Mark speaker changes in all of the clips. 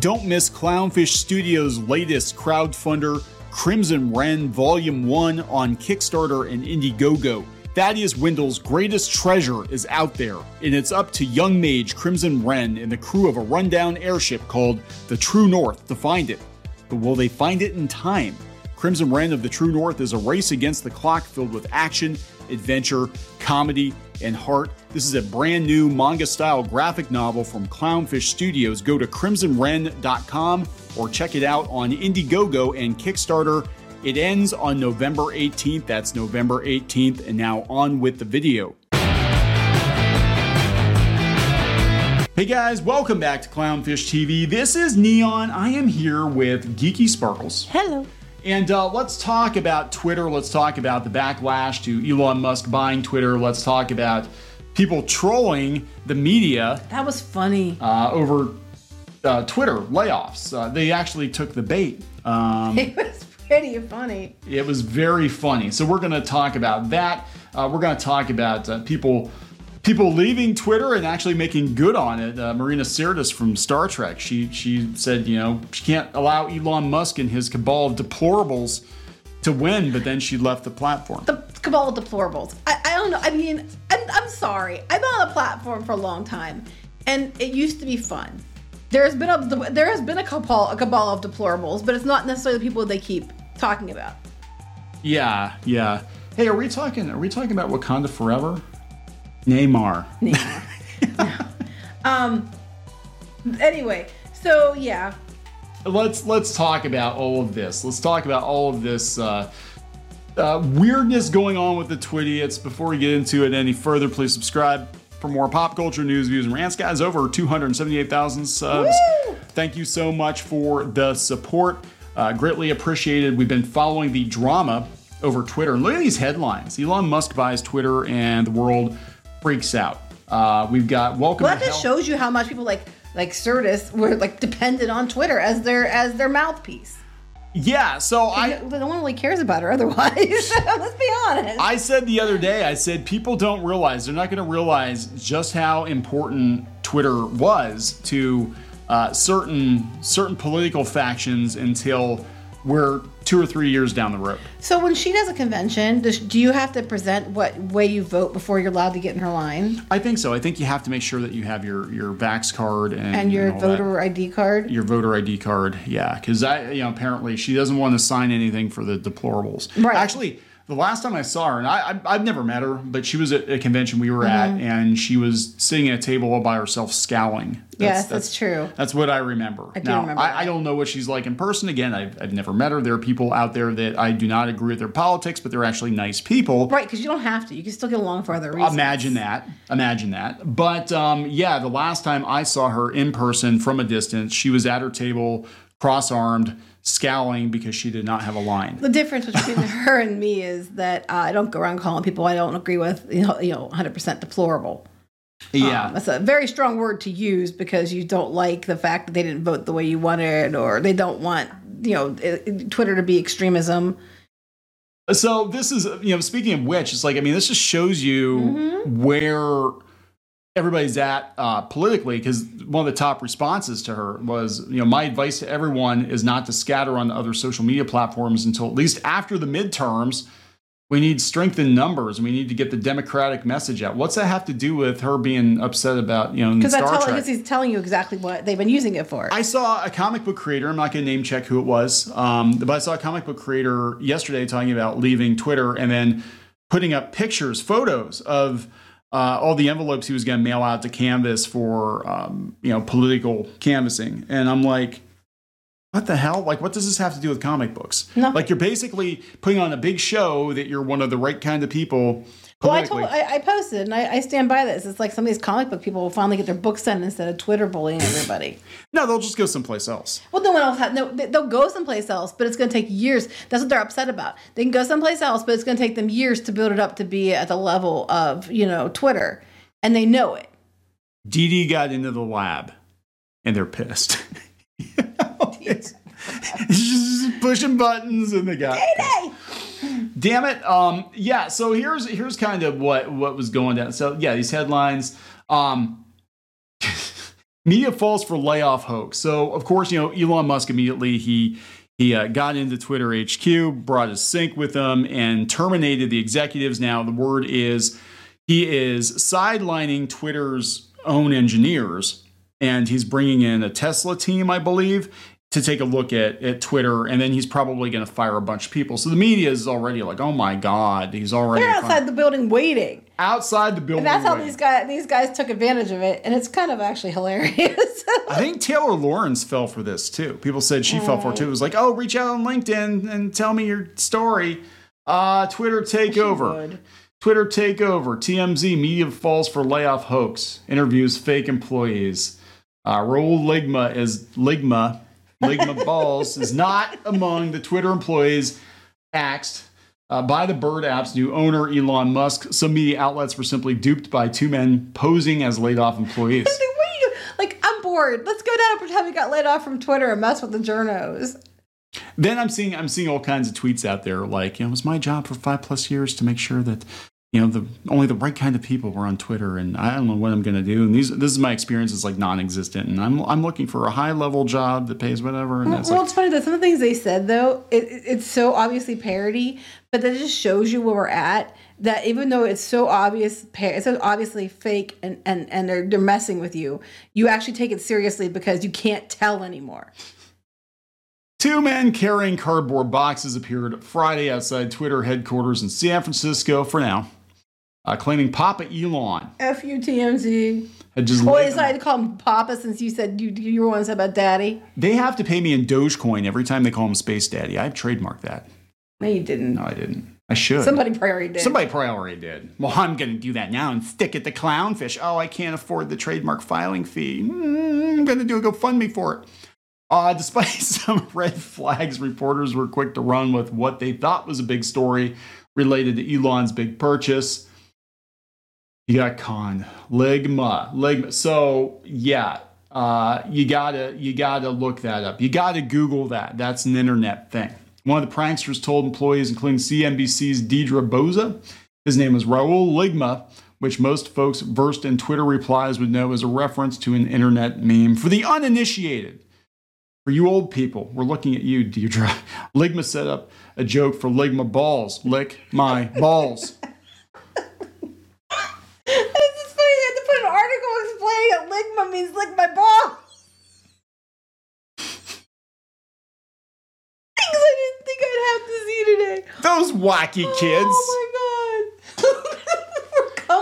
Speaker 1: Don't miss Clownfish Studios' latest crowdfunder, Crimson Wren Volume 1 on Kickstarter and Indiegogo. Thaddeus Wendell's greatest treasure is out there, and it's up to young mage Crimson Wren and the crew of a rundown airship called the True North to find it. But will they find it in time? Crimson Wren of the True North is a race against the clock filled with action, adventure, comedy, and heart. This is a brand new manga style graphic novel from Clownfish Studios. Go to crimsonwren.com or check it out on Indiegogo and Kickstarter. It ends on November 18th. That's November 18th. And now on with the video. Hey guys, welcome back to Clownfish TV. This is Kneon. I am here with Geeky Sparkles.
Speaker 2: Hello.
Speaker 1: And uh, let's talk about Twitter. Let's talk about the backlash to Elon Musk buying Twitter. Let's talk about people trolling the media
Speaker 2: That was funny.
Speaker 1: uh, over uh, Twitter layoffs. Uh, they actually took the bait. Um,
Speaker 2: it was pretty funny.
Speaker 1: it was very funny. So we're going to talk about that. Uh, we're going to talk about uh, people people leaving Twitter and actually making good on it. Uh, Marina Sirtis from Star Trek. She she said you know she can't allow Elon Musk and his cabal of deplorables to win, but then she left the platform.
Speaker 2: The cabal of deplorables. I, I don't know. I mean, I'm, I'm sorry. I've been on the platform for a long time, and it used to be fun. There's been a there has been a cabal a cabal of deplorables, but it's not necessarily the people they keep talking about.
Speaker 1: Yeah, yeah. Hey, are we talking? Are we talking about Wakanda Forever? Namor.
Speaker 2: Um. Anyway, so yeah,
Speaker 1: let's let's talk about all of this. Let's talk about all of this uh, uh, weirdness going on with the Twidiots. Before we get into it any further, please subscribe for more pop culture news, views, and rants. Guys, over 278,000 subs.
Speaker 2: Woo!
Speaker 1: Thank you so much for the support. Uh, greatly appreciated. We've been following the drama over Twitter. And look at these headlines Elon Musk buys Twitter, and the world freaks out. Uh, we've got welcome
Speaker 2: well, that just shows you how much people like like Sirtis were like dependent on Twitter as their as their mouthpiece.
Speaker 1: yeah, so I.
Speaker 2: no one really cares about her otherwise. Let's be honest.
Speaker 1: I said the other day, I said people don't realize, they're not going to realize just how important Twitter was to uh, certain certain political factions until we're two or three years down the road.
Speaker 2: So when she does a convention, does, do you have to present what way you vote before you're allowed to get in her line
Speaker 1: I think so. I think you have to make sure that you have your your Vax card and,
Speaker 2: and your
Speaker 1: that.
Speaker 2: voter ID card?
Speaker 1: your voter ID card. Yeah, because I, you know, apparently she doesn't want to sign anything for the deplorables.
Speaker 2: Right.
Speaker 1: Actually, the last time I saw her, and I, I I've never met her, but she was at a convention we were
Speaker 2: Mm-hmm.
Speaker 1: at, and she was sitting at a table all by herself, scowling.
Speaker 2: Yes, that's true.
Speaker 1: That's what I remember.
Speaker 2: I do
Speaker 1: now,
Speaker 2: remember
Speaker 1: I. I don't know what she's like in person. Again, I've, I've never met her. There are people out there that I do not agree with their politics, but they're actually nice people.
Speaker 2: Right, because you don't have to. You can still get along for other reasons.
Speaker 1: Imagine that. Imagine that. But um, yeah, the last time I saw her in person from a distance, she was at her table, cross armed, scowling because she did not have a line.
Speaker 2: The difference between her and me is that uh, I don't go around calling people I don't agree with, you know, you know, 100% deplorable.
Speaker 1: Yeah.
Speaker 2: That's a very strong word to use because you don't like the fact that they didn't vote the way you wanted, or they don't want, you know, Twitter to be extremism.
Speaker 1: So this is, you know, speaking of which, it's like, I mean, this just shows you
Speaker 2: Mm-hmm.
Speaker 1: where everybody's at uh, politically. Because one of the top responses to her was, you know, my advice to everyone is not to scatter on other social media platforms until at least after the midterms. We need strength in numbers, and we need to get the democratic message out. What's that have to do with her being upset about, you know,
Speaker 2: Because
Speaker 1: Star
Speaker 2: that's
Speaker 1: Trek?
Speaker 2: because he's telling you exactly what they've been using it for.
Speaker 1: I saw a comic book creator. I'm not going to name check who it was, um, but I saw a comic book creator yesterday talking about leaving Twitter and then putting up pictures, photos of uh, all the envelopes he was going to mail out to Canvass for um, you know political canvassing. And I'm like, what the hell? Like, what does this have to do with comic books?
Speaker 2: Nothing.
Speaker 1: Like, you're basically putting on a big show that you're one of the right kind of people.
Speaker 2: Well, I told I, I posted and I, I stand by this. It's like some of these comic book people will finally get their books sent instead of Twitter bullying everybody.
Speaker 1: no, they'll just go someplace else.
Speaker 2: Well, no one else has. No, they- they'll go someplace else, but it's going to take years. That's what they're upset about. They can go someplace else, but it's going to take them years to build it up to be at the level of you know Twitter, and they know it.
Speaker 1: Dee Dee got into the lab and they're pissed. it's, it's just pushing buttons and they got
Speaker 2: Hey,
Speaker 1: damn it um yeah so here's here's kind of what what was going down so yeah these headlines um Media falls for layoff hoax. So, of course, you know, Elon Musk immediately he he uh, got into Twitter HQ, brought his sink with them, and terminated the executives. Now, the word is he is sidelining Twitter's own engineers, and he's bringing in a Tesla team, I believe, to take a look at, at Twitter, and then he's probably going to fire a bunch of people. So the media is already like, "Oh my god, he's already
Speaker 2: They're outside the building waiting."
Speaker 1: Outside the building,
Speaker 2: and that's how
Speaker 1: waiting.
Speaker 2: these guys these guys took advantage of it, and it's kind of actually hilarious.
Speaker 1: I think Taylor Lorenz fell for this too. People said she fell for it too. It was like, "Oh, reach out on LinkedIn and tell me your story." Uh, Twitter takeover. Twitter takeover. TMZ media falls for layoff hoax. Interviews fake employees. Uh, Raul Ligma is Ligma. Ligma Balls is not among the Twitter employees axed uh, by the Bird app's new owner, Elon Musk. Some media outlets were simply duped by two men posing as laid off employees.
Speaker 2: Like, what are you like? I'm bored. Let's go down and pretend we got laid off from Twitter and mess with the journos.
Speaker 1: then I'm seeing I'm seeing all kinds of tweets out there like, you know, it was my job for five plus years to make sure that you know the only the right kind of people were on Twitter, and I don't know what I'm going to do. And these this is my experience is like non-existent, and I'm I'm looking for a high level job that pays whatever. And it's
Speaker 2: well,
Speaker 1: like,
Speaker 2: it's funny that some of the things they said though, it, it- it's so obviously parody, but that just shows you where we're at. That even though it's so obvious, it's so obviously fake, and and and they're they're messing with you, you actually take it seriously because you can't tell anymore.
Speaker 1: Two men carrying cardboard boxes appeared Friday outside Twitter headquarters in San Francisco. For now, uh, claiming Papa Elon
Speaker 2: F U T M Z.
Speaker 1: had just
Speaker 2: Well,
Speaker 1: laid
Speaker 2: I decided to call him Papa since you said you you were once about Daddy.
Speaker 1: They have to pay me in Dogecoin every time they call him Space Daddy. I've trademarked that.
Speaker 2: No, you didn't.
Speaker 1: No, I didn't. I should.
Speaker 2: Somebody probably did.
Speaker 1: Somebody probably already did. Well, I'm going to do that now and stick it to clownfish. Oh, I can't afford the trademark filing fee. Mm, I'm going to do a GoFundMe for it. Uh, despite some red flags, reporters were quick to run with what they thought was a big story related to Elon's big purchase. You got con ligma ligma. So yeah, uh, you gotta you gotta look that up. You gotta Google that. That's an internet thing. One of the pranksters told employees, including CNBC's Deirdre Bosa, his name was Raul Ligma, which most folks versed in Twitter replies would know as a reference to an internet meme. For the uninitiated, for you old people, we're looking at you, Deirdre. Ligma set up a joke for Ligma balls. Lick my balls.
Speaker 2: It's just funny. They had to put an article explaining that ligma means lick my ball. Things I didn't think I'd have to see today.
Speaker 1: Those wacky kids.
Speaker 2: Oh my god.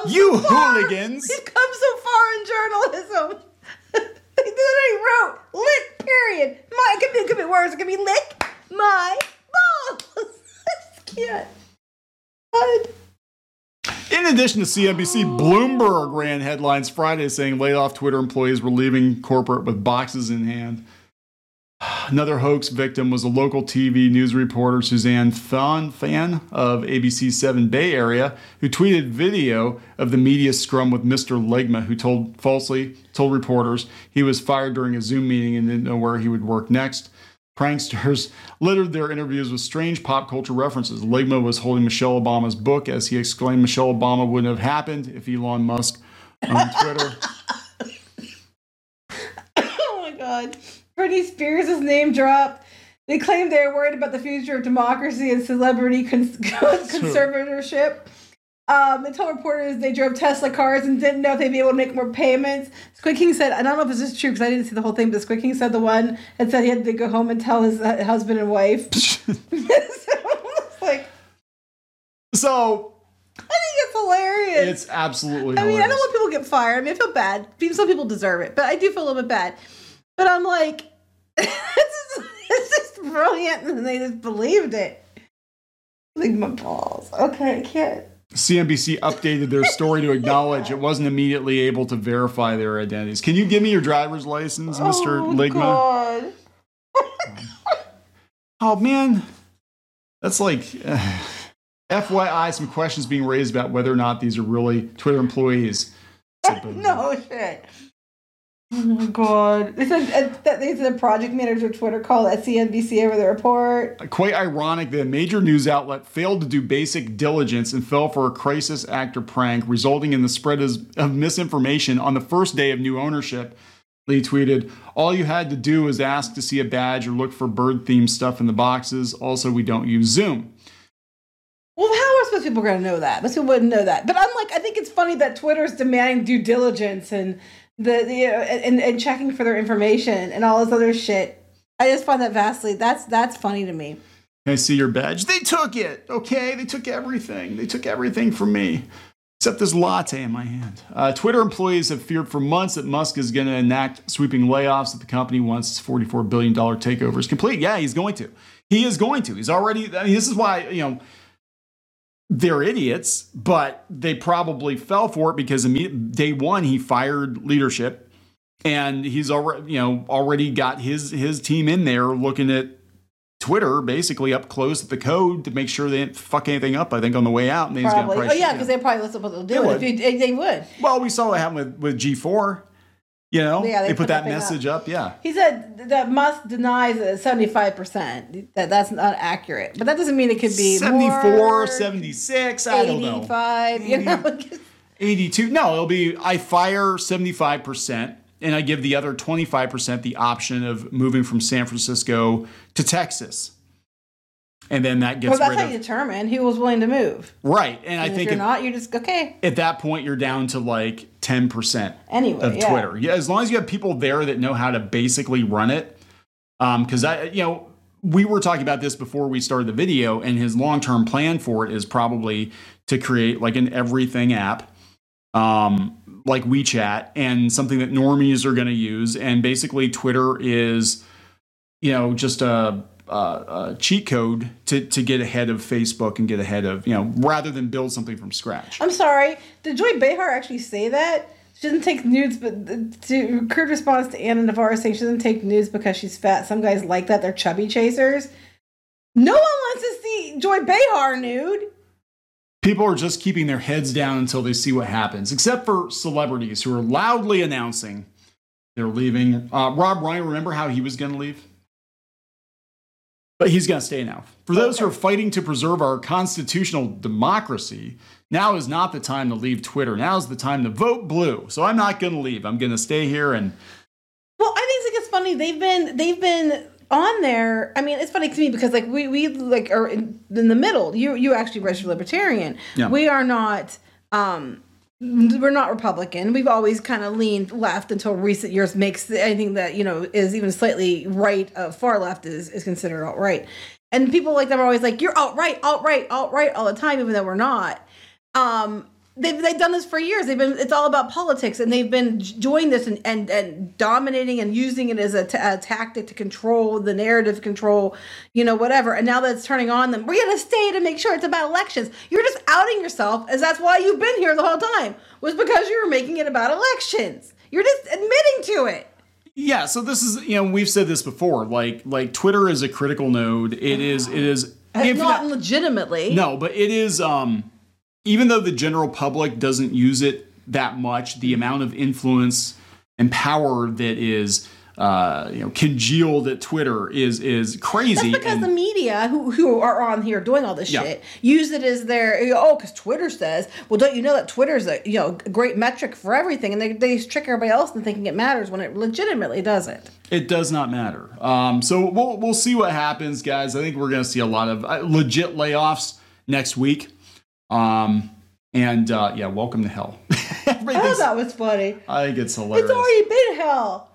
Speaker 1: You
Speaker 2: so
Speaker 1: hooligans.
Speaker 2: We've come so far in journalism. they literally wrote lick period. My it could be it could be words. It could be lick my balls. Can't. God.
Speaker 1: In addition to CNBC, oh, Bloomberg ran headlines Friday saying laid off Twitter employees were leaving corporate with boxes in hand. Another hoax victim was a local TV news reporter, Suzanne Phan, Phan of ABC 7 Bay Area, who tweeted video of the media scrum with Mr. Ligma, who told falsely told reporters he was fired during a Zoom meeting and didn't know where he would work next. Pranksters littered their interviews with strange pop culture references. Ligma was holding Michelle Obama's book as he exclaimed Michelle Obama wouldn't have happened if Elon Musk on Twitter.
Speaker 2: Oh my god. Britney Spears' name dropped. They claim they were worried about the future of democracy and celebrity cons- conservatorship. Um, they told reporters they drove Tesla cars and didn't know if they'd be able to make more payments. Squid King said, I don't know if this is true because I didn't see the whole thing, but Squid King said the one and said he had to go home and tell his uh, husband and wife. so like,
Speaker 1: so
Speaker 2: I think it's hilarious.
Speaker 1: it's absolutely
Speaker 2: I mean, I
Speaker 1: hilarious.
Speaker 2: don't want people to get fired. I mean, I feel bad. Some people deserve it, but I do feel a little bit bad. But I'm like, this, is, it's just brilliant, and they just believed it. Like my balls. Okay, I can't.
Speaker 1: CNBC updated their story to acknowledge it wasn't immediately able to verify their identities. Can you give me your driver's license, Mr.
Speaker 2: Oh,
Speaker 1: Ligma?
Speaker 2: God.
Speaker 1: Oh man, that's like uh, FYI. Some questions being raised about whether or not these are really Twitter employees.
Speaker 2: no shit. Oh my god! That they a project manager Twitter called at CNBC over the report.
Speaker 1: Quite ironic that a major news outlet failed to do basic diligence and fell for a crisis actor prank, resulting in the spread of of misinformation on the first day of new ownership. Lee tweeted, All you had to do was ask to see a badge or look for bird themed stuff in the boxes. Also, we don't use Zoom.
Speaker 2: Well, how are supposed people going to know that? Most people wouldn't know that. But I'm like, I think it's funny that Twitter's demanding due diligence and the, the you know, and, and checking for their information and all this other shit. I just find that vastly that's that's funny to me.
Speaker 1: I see your badge. They took it. Okay, they took everything. They took everything from me, except this latte in my hand. Uh, Twitter employees have feared for months that Musk is going to enact sweeping layoffs at the company once its forty-four billion dollar takeover is complete. Yeah, he's going to. He is going to. He's already. I mean, this is why you know they're idiots, but they probably fell for it because day one he fired leadership, and he's already you know already got his his team in there looking at Twitter basically up close at the code to make sure they didn't fuck anything up. I think on the way out, and
Speaker 2: then probably. He's oh yeah, because they probably listen what they'll do. It. If you, they would.
Speaker 1: Well, we saw what happened with with G four. You know, yeah, they, they put, put, that, message up. up. Yeah.
Speaker 2: He said that Musk denies seventy five percent that that's not accurate, but that doesn't mean it could be
Speaker 1: 74, 76, I don't know.
Speaker 2: 85, you know.
Speaker 1: 82. No, it'll be I fire 75% and I give the other 25% the option of moving from San Francisco to Texas and then that gets.
Speaker 2: Well, that's
Speaker 1: how
Speaker 2: you determine who was willing to move.
Speaker 1: Right, and, and I think
Speaker 2: if you're not, you're just okay.
Speaker 1: At that point, you're down to like ten percent
Speaker 2: anyway
Speaker 1: of
Speaker 2: yeah.
Speaker 1: Twitter. Yeah, as long as you have people there that know how to basically run it. Because um, I, you know, we were talking about this before we started the video, and his long term plan for it is probably to create like an everything app. Um, like WeChat and something that normies are going to use. And basically, Twitter is, you know, just a uh, uh, cheat code to, to get ahead of Facebook and get ahead of, you know, rather than build something from scratch.
Speaker 2: I'm sorry. Did Joy Behar actually say that? She doesn't take nudes, but to crude response to Ana Navarro saying she doesn't take nudes because she's fat. Some guys like that. They're chubby chasers. No one wants to see Joy Behar nude.
Speaker 1: People are just keeping their heads down until they see what happens, except for celebrities who are loudly announcing they're leaving. Uh, Rob Reiner, remember how he was going to leave? But he's going to stay now. For those who are fighting to preserve our constitutional democracy, now is not the time to leave Twitter. Now is the time to vote blue. So I'm not going to leave. I'm going to stay here and.
Speaker 2: Well, I think it's funny. They've been they've been on there. I mean, it's funny to me because like we we like are in, in the middle. You you actually registered libertarian. Yeah. We are not. um we're not Republican. We've always kind of leaned left until recent years makes anything that you know is even slightly right, uh, far left is is considered alt right. And people like them are always like, "You're alt right, alt right, alt right" all the time, even though we're not. Um, they've, they've done this for years. They've been it's all about politics, and they've been doing this and and, and dominating and using it as a, t- a tactic to control the narrative, control you know whatever. And now that it's turning on them, we're gonna stay to make sure it's about elections. You're just outing yourself as that's why you've been here the whole time was because you were making it about elections. You're just admitting to it.
Speaker 1: Yeah, so this is you know we've said this before. Like like Twitter is a critical node. It is it is
Speaker 2: not legitimately.
Speaker 1: No, but it is um even though the general public doesn't use it that much, the amount of influence and power that is uh, you know congealed at Twitter is is crazy.
Speaker 2: That's because and, the media who who are on here doing all this yeah. shit use it as their oh because Twitter says well don't you know that Twitter's a you know a great metric for everything and they they trick everybody else into thinking it matters when it legitimately doesn't.
Speaker 1: It does not matter. Um, so we'll we'll see what happens, guys. I think we're going to see a lot of uh, legit layoffs next week. Um, and uh, yeah, welcome to hell.
Speaker 2: oh, that was funny.
Speaker 1: I think it's hilarious.
Speaker 2: It's already been hell.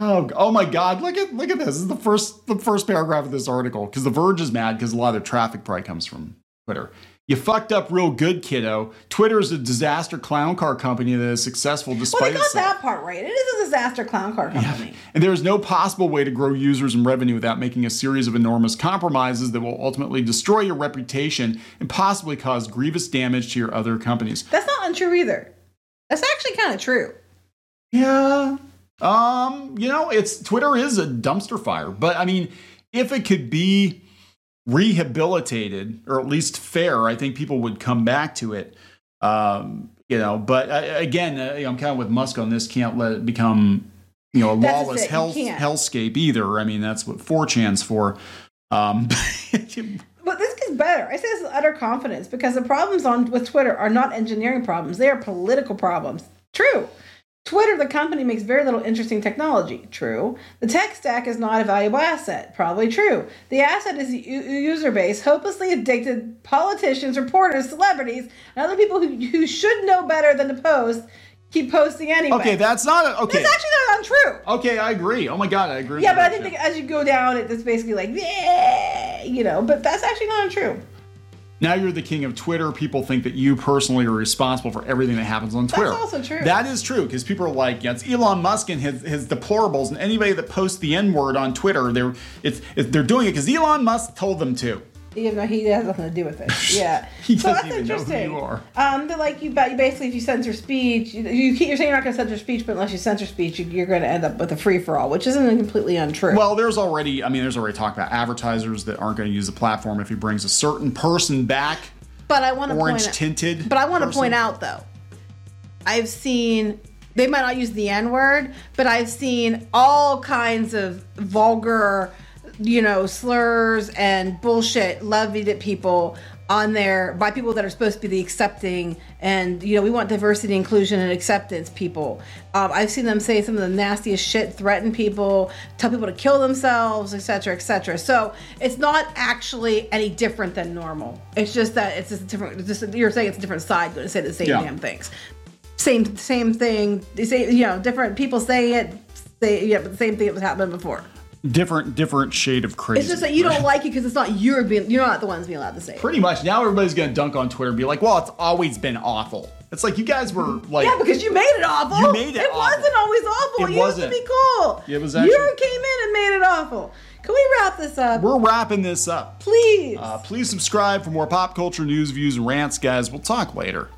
Speaker 1: Oh, oh my God! Look at look at this. This is the first the first paragraph of this article because The Verge is mad because a lot of their traffic probably comes from Twitter. You fucked up real good, kiddo. Twitter is a disaster clown car company that is successful despite. Well,
Speaker 2: they got that part right. It is a disaster clown car company. Yeah.
Speaker 1: And there is no possible way to grow users and revenue without making a series of enormous compromises that will ultimately destroy your reputation and possibly cause grievous damage to your other companies.
Speaker 2: That's not untrue either. That's actually kind of true.
Speaker 1: Yeah. Um, you know, it's Twitter is a dumpster fire, but I mean, if it could be rehabilitated or at least fair, I think people would come back to it. Um, you know, but uh, again, uh, I'm kind of with Musk on this. Can't let it become you know a that's lawless hell, hellscape either. I mean, that's what 4chan's for. Um,
Speaker 2: but this gets better. I say this with utter confidence because the problems on with Twitter are not engineering problems; they are political problems. True. Twitter, the company, makes very little interesting technology. True. The tech stack is not a valuable asset. Probably true. The asset is the u- user base, hopelessly addicted politicians, reporters, celebrities, and other people who, who should know better than to post keep posting anyway.
Speaker 1: Okay, that's not a, okay.
Speaker 2: That's actually not untrue.
Speaker 1: Okay, I agree. Oh my god, I agree.
Speaker 2: Yeah, but I think that as you go down, it's basically like, "Yeah," you know, but that's actually not untrue.
Speaker 1: Now you're the king of Twitter. People think that you personally are responsible for everything that happens on Twitter.
Speaker 2: That's also true.
Speaker 1: That is true because people are like, yeah, it's Elon Musk and his, his deplorables, and anybody that posts the N word on Twitter, they're it's, it's they're doing it because Elon Musk told them to.
Speaker 2: Even though he has nothing to do with it. Yeah.
Speaker 1: He
Speaker 2: so
Speaker 1: doesn't
Speaker 2: that's
Speaker 1: even know who
Speaker 2: interesting.
Speaker 1: you are.
Speaker 2: Um, they're like you, you basically, if you censor speech, you, you keep, you're saying you're not going to censor speech, but unless you censor speech, you, you're going to end up with a free for all, which isn't completely untrue.
Speaker 1: Well, there's already, I mean, there's already talk about advertisers that aren't going to use the platform if he brings a certain person back,
Speaker 2: but I want to
Speaker 1: orange
Speaker 2: point
Speaker 1: tinted.
Speaker 2: But I want to point out though, I've seen they might not use the N word, but I've seen all kinds of vulgar, you know, slurs and bullshit levied at people on there by people that are supposed to be the accepting and you know we want diversity inclusion and acceptance people. Um, i've seen them say some of the nastiest shit threaten people tell people to kill themselves etc etc so it's not actually any different than normal. It's just that it's just a different it's just you're saying it's a different side going to say the same
Speaker 1: Yeah.
Speaker 2: damn things. Same same thing they say you know different people say it say yeah but the same thing that was happening before
Speaker 1: different different shade of crazy.
Speaker 2: it's just that you don't like it because it's not your being you're not the ones being allowed to say it.
Speaker 1: Pretty much. Now everybody's going to dunk on Twitter and be like, well, it's always been awful. It's like you guys were like,
Speaker 2: Yeah, because you made it awful.
Speaker 1: You made it awful.
Speaker 2: It
Speaker 1: awful.
Speaker 2: wasn't always awful.
Speaker 1: It wasn't.
Speaker 2: used to be cool.
Speaker 1: It was
Speaker 2: You came in and made it awful. Can we wrap this up,
Speaker 1: we're wrapping this up.
Speaker 2: please?
Speaker 1: Uh, please subscribe for more pop culture news, views, and rants, guys. We'll talk later.